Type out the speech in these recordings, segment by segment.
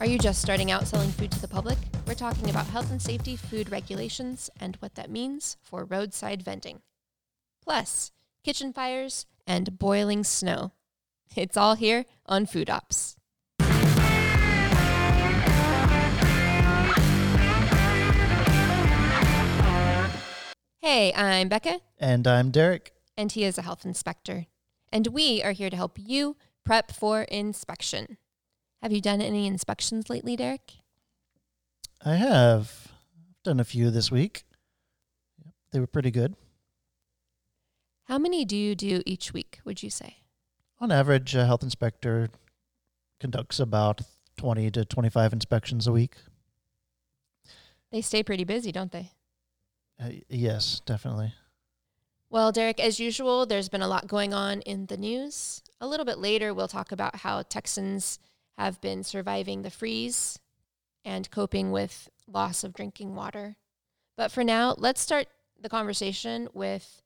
Are you just starting out selling food to the public? We're talking about health and safety food regulations and what that means for roadside vending. Plus, kitchen fires and boiling snow. It's all here on Food Ops. Hey, I'm Becca, And I'm Derek. and he is a health inspector. And we are here to help you prep for inspection. Have you done any inspections lately, Derek? I have I've done a few this week. They were pretty good. How many do you do each week, would you say? On average, a health inspector conducts about 20 to 25 inspections a week. They stay pretty busy, don't they? Uh, yes, definitely. Well, Derek, as usual, there's been a lot going on in the news. A little bit later, we'll talk about how Texans have been surviving the freeze and coping with loss of drinking water. But for now, let's start the conversation with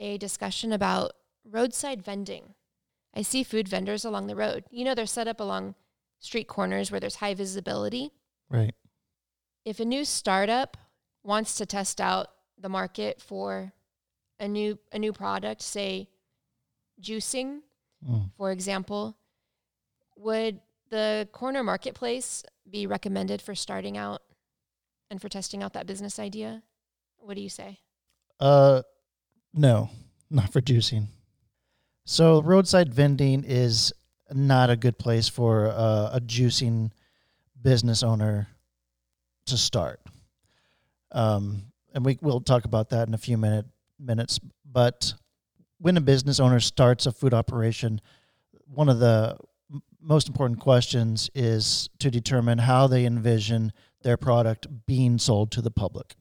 a discussion about roadside vending. I see food vendors along the road. You know, they're set up along street corners where there's high visibility. Right. If a new startup wants to test out the market for a new a new product, say juicing, Mm. for example, would the corner marketplace be recommended for starting out and for testing out that business idea? What do you say? Uh, no, not for juicing. So roadside vending is not a good place for uh, a juicing business owner to start. Um, and we will talk about that in a few minute minutes. But when a business owner starts a food operation, one of the most important questions is to determine how they envision their product being sold to the public.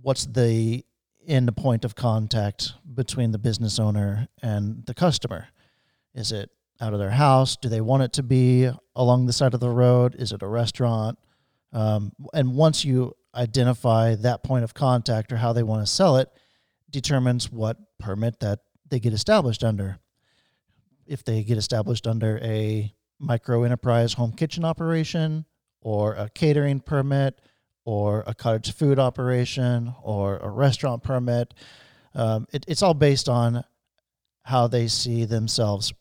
What's the end point of contact between the business owner and the customer? Is it out of their house? Do they want it to be along the side of the road? Is it a restaurant? Um, and once you identify that point of contact or how they want to sell it, determines what permit that they get established under. If they get established under a micro enterprise home kitchen operation or a catering permit or a cottage food operation or a restaurant permit, um, it, it's all based on how they see themselves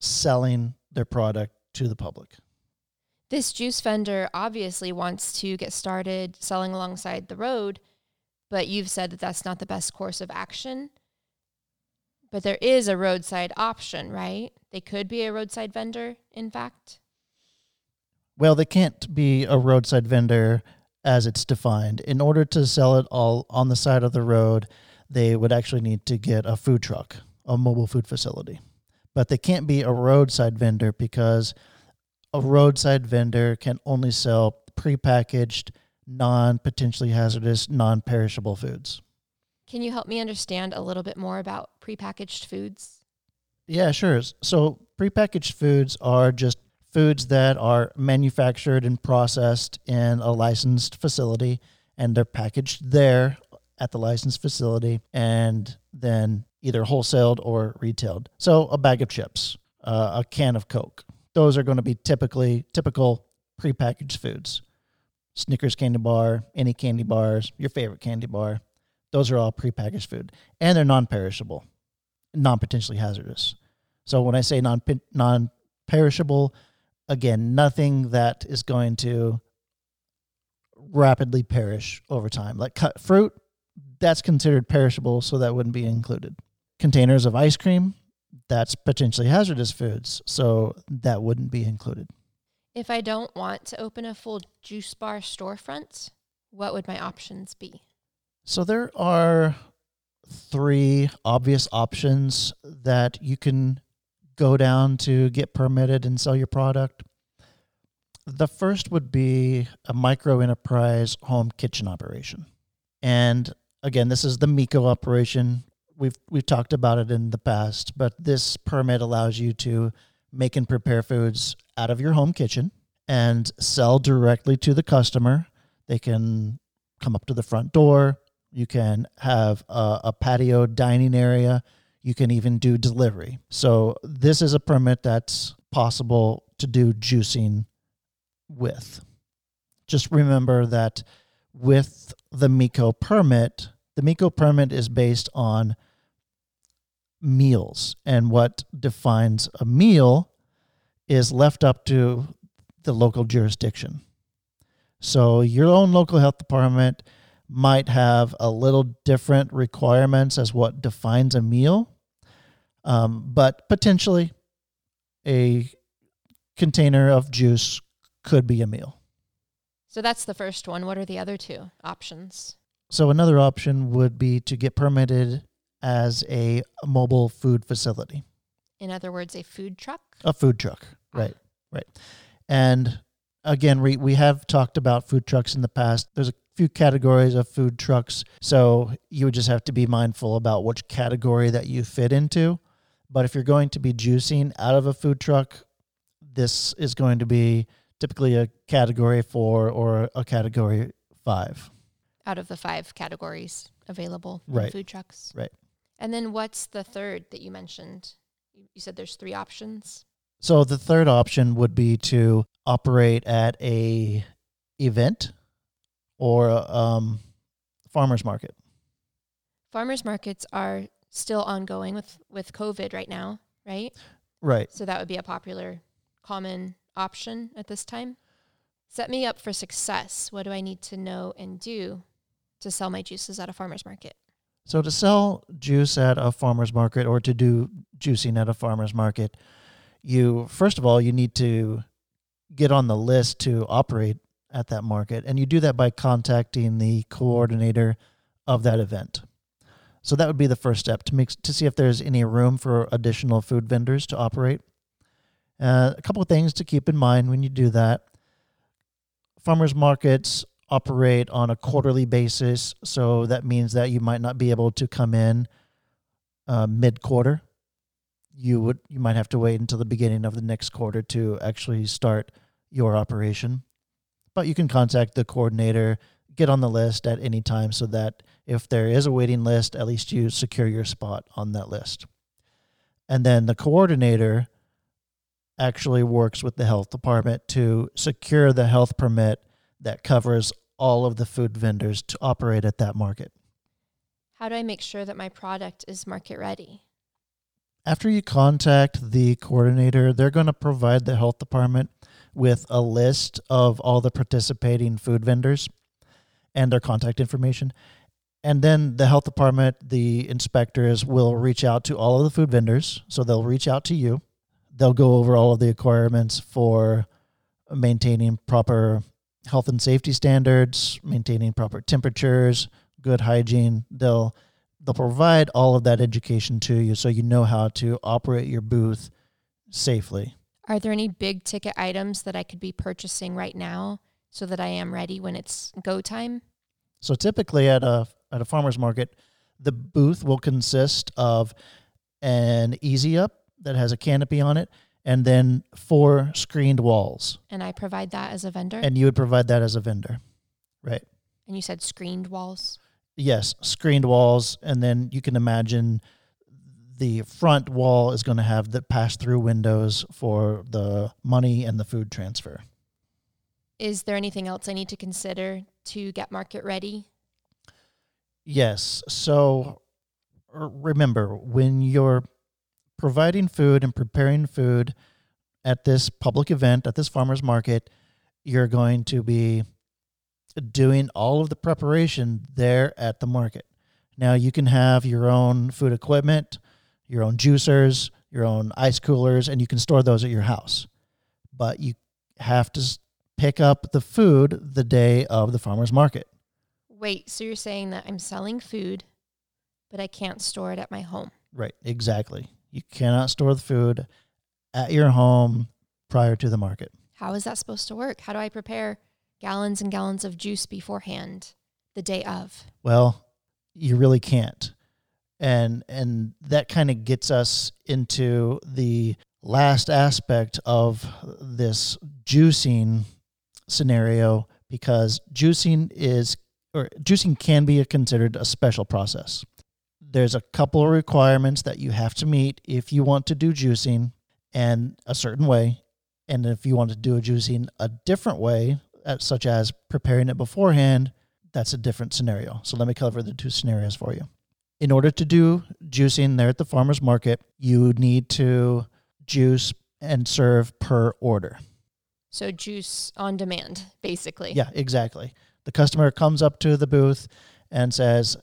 selling their product to the public. This juice vendor obviously wants to get started selling alongside the road, but you've said that that's not the best course of action. But there is a roadside option, right? They could be a roadside vendor, in fact. Well, they can't be a roadside vendor as it's defined. In order to sell it all on the side of the road, they would actually need to get a food truck, a mobile food facility. But they can't be a roadside vendor because a roadside vendor can only sell prepackaged, non potentially hazardous, non perishable foods. Can you help me understand a little bit more about prepackaged foods? Yeah, sure. So prepackaged foods are just foods that are manufactured and processed in a licensed facility and they're packaged there at the licensed facility and then either wholesaled or retailed. So a bag of chips, uh, a can of Coke. Those are going to be typically typical prepackaged foods. Snickers candy bar, any candy bars, your favorite candy bar. Those are all prepackaged food and they're non-perishable, non-potentially hazardous. So when I say non non perishable, again, nothing that is going to rapidly perish over time. Like cut fruit, that's considered perishable, so that wouldn't be included. Containers of ice cream, that's potentially hazardous foods, so that wouldn't be included. If I don't want to open a full juice bar storefront, what would my options be? So there are three obvious options that you can go down to get permitted and sell your product. The first would be a micro enterprise home kitchen operation. And again, this is the MEHKO operation. We've we've talked about it in the past, but this permit allows you to make and prepare foods out of your home kitchen and sell directly to the customer. They can come up to the front door. You can have a, a patio dining area. You can even do delivery. So this is a permit that's possible to do juicing with. Just remember that with the MEHKO permit, the MEHKO permit is based on meals, and what defines a meal is left up to the local jurisdiction. So your own local health department might have a little different requirements as what defines a meal, um, but potentially a container of juice could be a meal. So that's the first one. What are the other two options? So another option would be to get permitted as a mobile food facility, In other words, a food truck? a food truck. Right, right. And again, we, we have talked about food trucks in the past. There's a few categories of food trucks. So you would just have to be mindful about which category that you fit into. But if you're going to be juicing out of a food truck, this is going to be typically a category four or a category five. Out of the five categories available in Right. food trucks. Right. And then what's the third that you mentioned? You you said there's three options. So the third option would be to operate at a event or um, farmers market. Farmers markets are still ongoing with, with COVID right now, right? Right. So that would be a popular, common option at this time. Set me up for success. What do I need to know and do to sell my juices at a farmer's market? So to sell juice at a farmer's market or to do juicing at a farmer's market, you first of all you need to get on the list to operate at that market and you do that by contacting the coordinator of that event. So that would be the first step to make to see if there's any room for additional food vendors to operate. Uh, a couple of things to keep in mind when you do that. Farmers markets operate on a quarterly basis, so that means that you might not be able to come in uh, mid-quarter. You would you might have to wait until the beginning of the next quarter to actually start your operation. But you can contact the coordinator, get on the list at any time, so that if there is a waiting list, at least you secure your spot on that list. And then the coordinator actually works with the health department to secure the health permit that covers all of the food vendors to operate at that market. How do I make sure that my product is market ready? After you contact the coordinator, they're going to provide the health department with a list of all the participating food vendors and their contact information. And then the health department, the inspectors will reach out to all of the food vendors. So they'll reach out to you. They'll go over all of the requirements for maintaining proper health and safety standards, maintaining proper temperatures, good hygiene. They'll they'll provide all of that education to you so you know how to operate your booth safely. Are there any big ticket items that I could be purchasing right now so that I am ready when it's go time? So typically at a at a farmers market, the booth will consist of an easy up that has a canopy on it and then four screened walls. And I provide that as a vendor? And you would provide that as a vendor. Right. and you said screened walls. Yes, screened walls and then you can imagine the front wall is going to have the pass through windows for the money and the food transfer. Is there anything else I need to consider to get market ready? Yes. So remember, when you're providing food and preparing food at this public event, at this farmer's market, you're going to be doing all of the preparation there at the market. Now, you can have your own food equipment, your own juicers, your own ice coolers, and you can store those at your house. But you have to pick up the food the day of the farmer's market. Wait, so you're saying that I'm selling food, but I can't store it at my home? Right, exactly. You cannot store the food at your home prior to the market. How is that supposed to work? How do I prepare gallons and gallons of juice beforehand the day of? Well, you really can't. And and that kind of gets us into the last aspect of this juicing scenario because juicing is or juicing can be considered a special process. There's a couple of requirements that you have to meet if you want to do juicing and a certain way And if you want to do a juicing a different way, uh, such as preparing it beforehand, that's a different scenario. So let me cover the two scenarios for you. In order to do juicing there at the farmer's market, you need to juice and serve per order. So juice on demand, basically. Yeah, exactly. The customer comes up to the booth and says,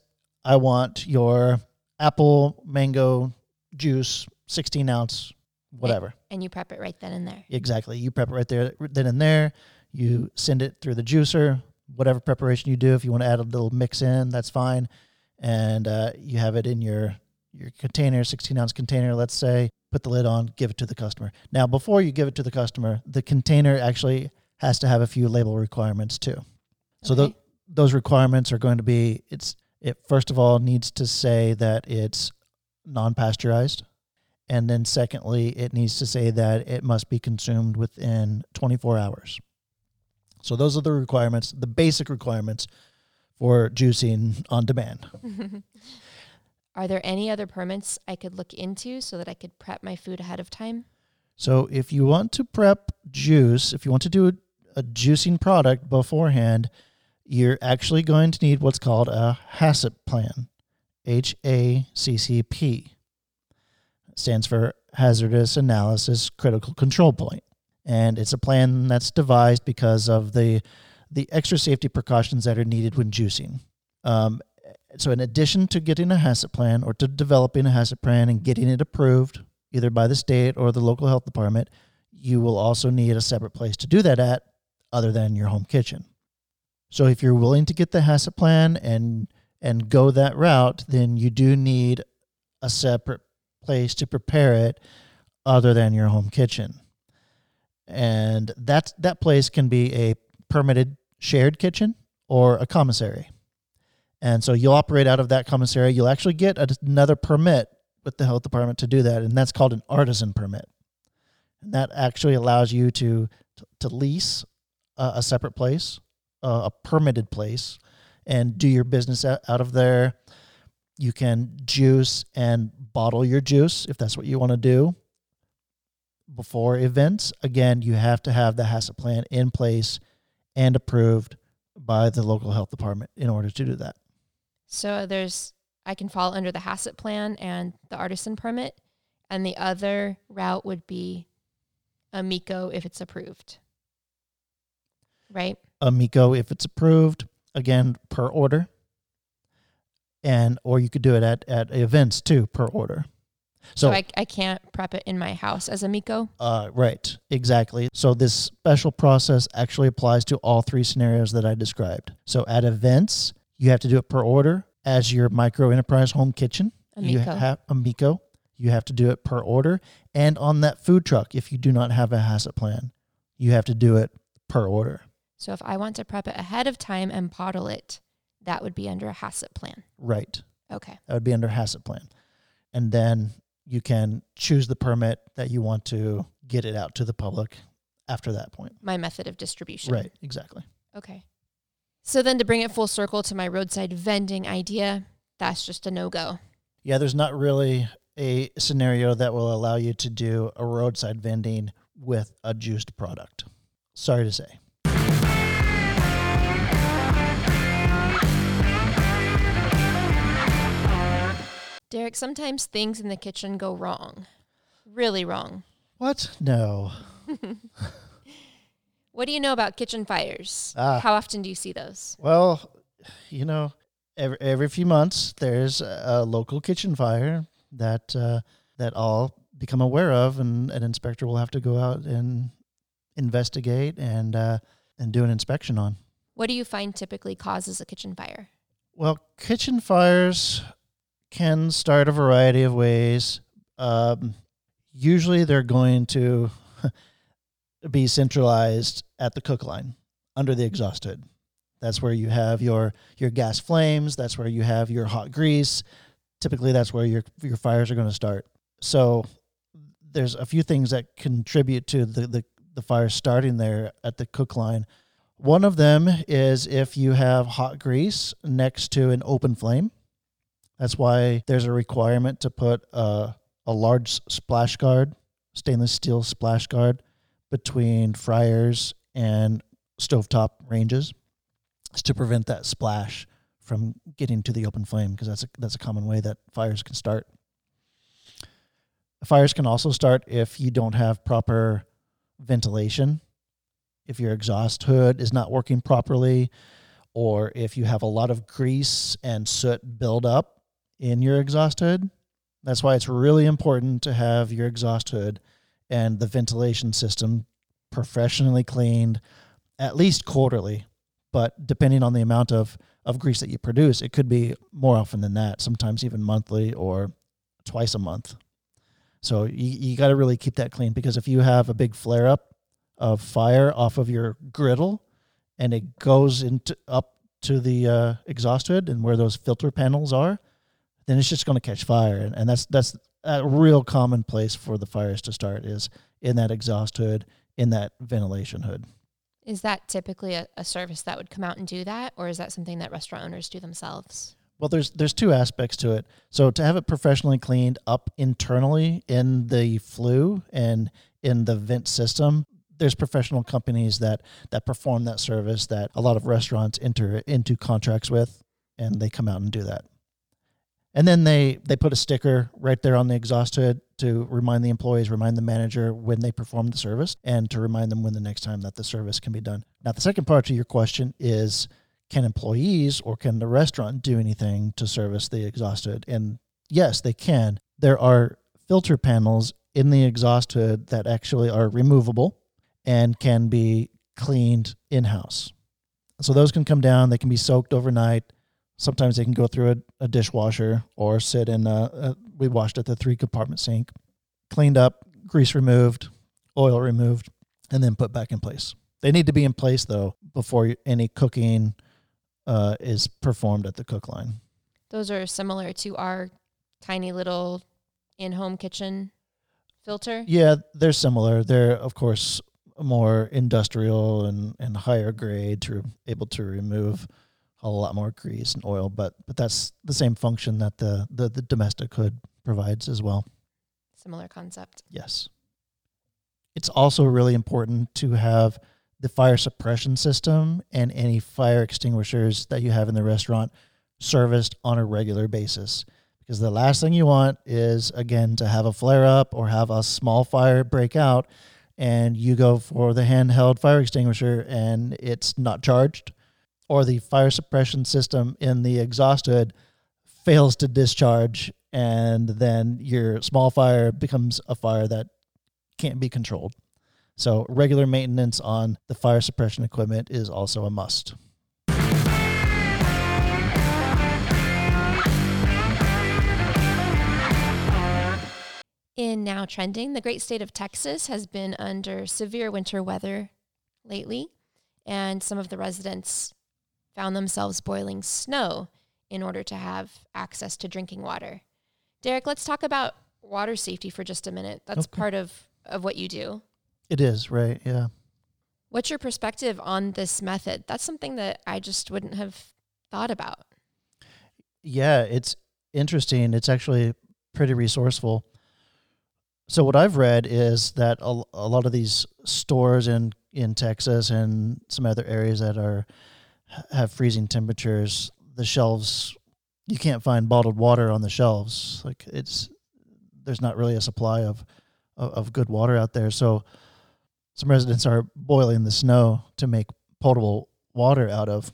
I want your apple mango juice, 16 ounce, whatever. And you prep it right then and there. Exactly. You prep it right there, then and there. You send it through the juicer, whatever preparation you do. If you want to add a little mix in, that's fine. And uh, you have it in your your container, 16 ounce container, let's say. Put the lid on, give it to the customer. Now, before you give it to the customer, the container actually has to have a few label requirements too. So Okay. tho- those requirements are going to be it's it first of all needs to say that it's non-pasteurized and then secondly it needs to say that it must be consumed within 24 hours. So those are the requirements, the basic requirements for juicing on demand. Are there any other permits I could look into so that I could prep my food ahead of time? So if you want to prep juice, if you want to do a, a juicing product beforehand, you're actually going to need what's called a HACCP plan. H A C C P. Stands for Hazardous Analysis Critical Control Point. And it's a plan that's devised because of the the extra safety precautions that are needed when juicing. Um, so in addition to getting a HACCP plan or to developing a HACCP plan and getting it approved, either by the state or the local health department, you will also need a separate place to do that at other than your home kitchen. So if you're willing to get the HACCP plan and and go that route, then you do need a separate place to prepare it other than your home kitchen. And that that place can be a permitted shared kitchen or a commissary. And so you'll operate out of that commissary. You'll actually get another permit with the health department to do that, and that's called an artisan permit. And that actually allows you to to lease a, separate place, uh, a permitted place, and do your business out, out of there. You can juice and bottle your juice if that's what you want to do. Before events, again, you have to have the HACCP plan in place and approved by the local health department in order to do that. So there's I can fall under the HACCP plan and the artisan permit, and the other route would be a MEHKO if it's approved. Right? a MEHKO if it's approved, again per order. And or you could do it at, at events too per order. So, So, I, I can't prep it in my house as a Amico. uh, right, exactly. So this special process actually applies to all three scenarios that I described. So at events, you have to do it per order. As your micro enterprise home kitchen, you a MEHKO. have a MEHKO. You have to do it per order. And on that food truck, if you do not have a HACCP plan, you have to do it per order. So if I want to prep it ahead of time and bottle it, that would be under a HACCP plan. Right. Okay. That would be under HACCP plan. And then you can choose the permit that you want to get it out to the public after that point. My method of distribution. Right, exactly. Okay. So then to bring it full circle to my roadside vending idea, that's just a no go. Yeah, there's not really a scenario that will allow you to do a roadside vending with a juiced product. Sorry to say. Derek, sometimes things in the kitchen go wrong. Really wrong. What? No. What do you know about kitchen fires? Ah. How often do you see those? Well, you know, every every few months there's a, a local kitchen fire that uh, that all become aware of, and an inspector will have to go out and investigate and uh, and do an inspection on. What do you find typically causes a kitchen fire? Well, kitchen fires can start a variety of ways. Um, usually, they're going to be centralized at the cook line under the exhaust hood. That's where you have your your gas flames. That's where you have your hot grease. Typically, that's where your your fires are going to start. So, there's a few things that contribute to the the, the fire starting there at the cook line. One of them is if you have hot grease next to an open flame. That's why there's a requirement to put a, a large splash guard, stainless steel splash guard, between fryers and stovetop ranges is to prevent that splash from getting to the open flame because that's a, that's a common way that fires can start. Fires can also start if you don't have proper ventilation, if your exhaust hood is not working properly, or if you have a lot of grease and soot build up in your exhaust hood. That's why it's really important to have your exhaust hood and the ventilation system professionally cleaned at least quarterly. But depending on the amount of, of grease that you produce, it could be more often than that, sometimes even monthly or twice a month. So you, you got to really keep that clean because if you have a big flare up of fire off of your griddle and it goes into up to the uh, exhaust hood and where those filter panels are, then it's just going to catch fire. And, and that's that's a real common place for the fires to start is in that exhaust hood, in that ventilation hood. Is that typically a, a service that would come out and do that, or is that something that restaurant owners do themselves? Well, there's there's two aspects to it. So to have it professionally cleaned up internally in the flue and in the vent system, there's professional companies that that perform that service that a lot of restaurants enter into contracts with, and they come out and do that. And then they they put a sticker right there on the exhaust hood to remind the employees, remind the manager when they perform the service, and to remind them when the next time that the service can be done. Now, the second part to your question is can employees or can the restaurant do anything to service the exhaust hood? And yes, they can. There are filter panels in the exhaust hood that actually are removable and can be cleaned in house. So those can come down, they can be soaked overnight. Sometimes they can go through a, a dishwasher or sit in a, a, we washed at the three compartment sink, cleaned up, grease removed, oil removed, and then put back in place. They need to be in place though before any cooking uh, is performed at the cook line. Those are similar to our tiny little in-home kitchen filter. Yeah, they're similar. They're of course more industrial and, and higher grade to able to remove a lot more grease and oil, but but that's the same function that the, the, the domestic hood provides as well. Similar concept. Yes. It's also really important to have the fire suppression system and any fire extinguishers that you have in the restaurant serviced on a regular basis. Because the last thing you want is, again, to have a flare up or have a small fire break out and you go for the handheld fire extinguisher and it's not charged, or the fire suppression system in the exhaust hood fails to discharge, and then your small fire becomes a fire that can't be controlled. So, regular maintenance on the fire suppression equipment is also a must. In now trending, the great state of Texas has been under severe winter weather lately, and some of the residents found themselves boiling snow in order to have access to drinking water. Derek, let's talk about water safety for just a minute. That's Okay. part of, of what you do. It is, right? Yeah. What's your perspective on this method? That's something that I just wouldn't have thought about. Yeah, it's interesting. It's actually pretty resourceful. So what I've read is that a, a lot of these stores in in Texas and some other areas that are have freezing temperatures, the shelves you can't find bottled water on the shelves. Like it's there's not really a supply of of, good water out there. So some residents are boiling the snow to make potable water out of.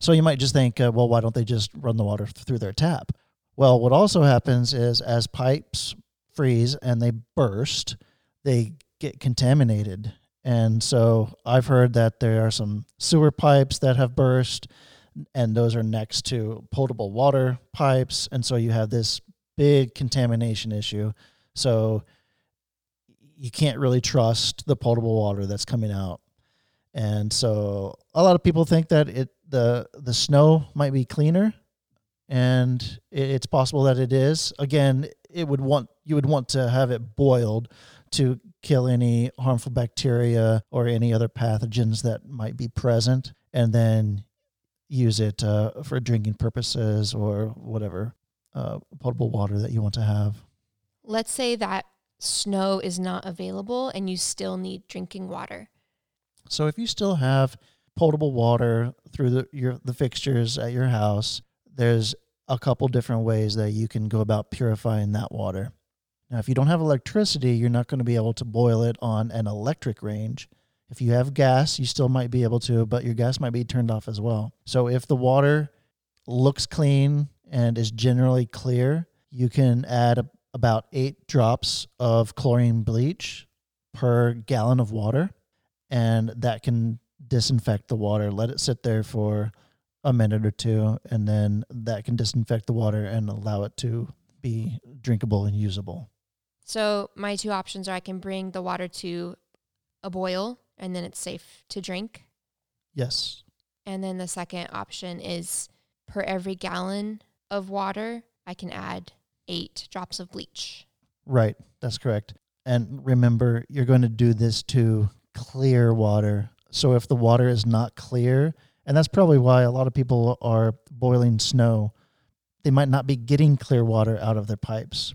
So you might just think, uh, well, why don't they just run the water through their tap? Well, what also happens is as pipes freeze and they burst, they get contaminated. And so I've heard that there are some sewer pipes that have burst, and those are next to potable water pipes. And so you have this big contamination issue. So you can't really trust the potable water that's coming out. And so a lot of people think that it the the snow might be cleaner and it's possible that it is. Again, it would want you would want to have it boiled to kill any harmful bacteria or any other pathogens that might be present, and then use it uh, for drinking purposes or whatever uh, potable water that you want to have. Let's say that snow is not available and you still need drinking water. So if you still have potable water through the your the fixtures at your house, there's a couple different ways that you can go about purifying that water. Now, if you don't have electricity, you're not going to be able to boil it on an electric range. If you have gas, you still might be able to, but your gas might be turned off as well. So if the water looks clean and is generally clear, you can add about eight drops of chlorine bleach per gallon of water, and that can disinfect the water. Let it sit there for a minute or two, and then that can disinfect the water and allow it to be drinkable and usable. So my two options are I can bring the water to a boil and then it's safe to drink. Yes. And then the second option is per every gallon of water, I can add eight drops of bleach. Right. That's correct. And remember, you're going to do this to clear water. So if the water is not clear, and that's probably why a lot of people are boiling snow, they might not be getting clear water out of their pipes.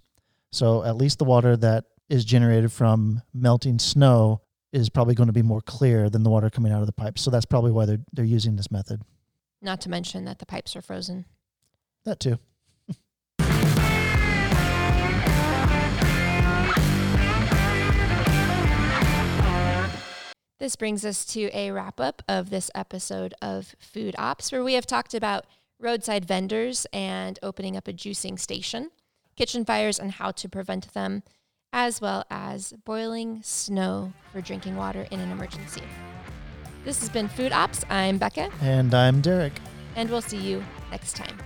So at least the water that is generated from melting snow is probably going to be more clear than the water coming out of the pipes. So that's probably why they're they're using this method. Not to mention that the pipes are frozen. That too. This brings us to a wrap up of this episode of Food Ops, where we have talked about roadside vendors and opening up a juicing station, kitchen fires and how to prevent them, as well as boiling snow for drinking water in an emergency. This has been Food Ops. I'm Becca, And I'm Derek. and we'll see you next time.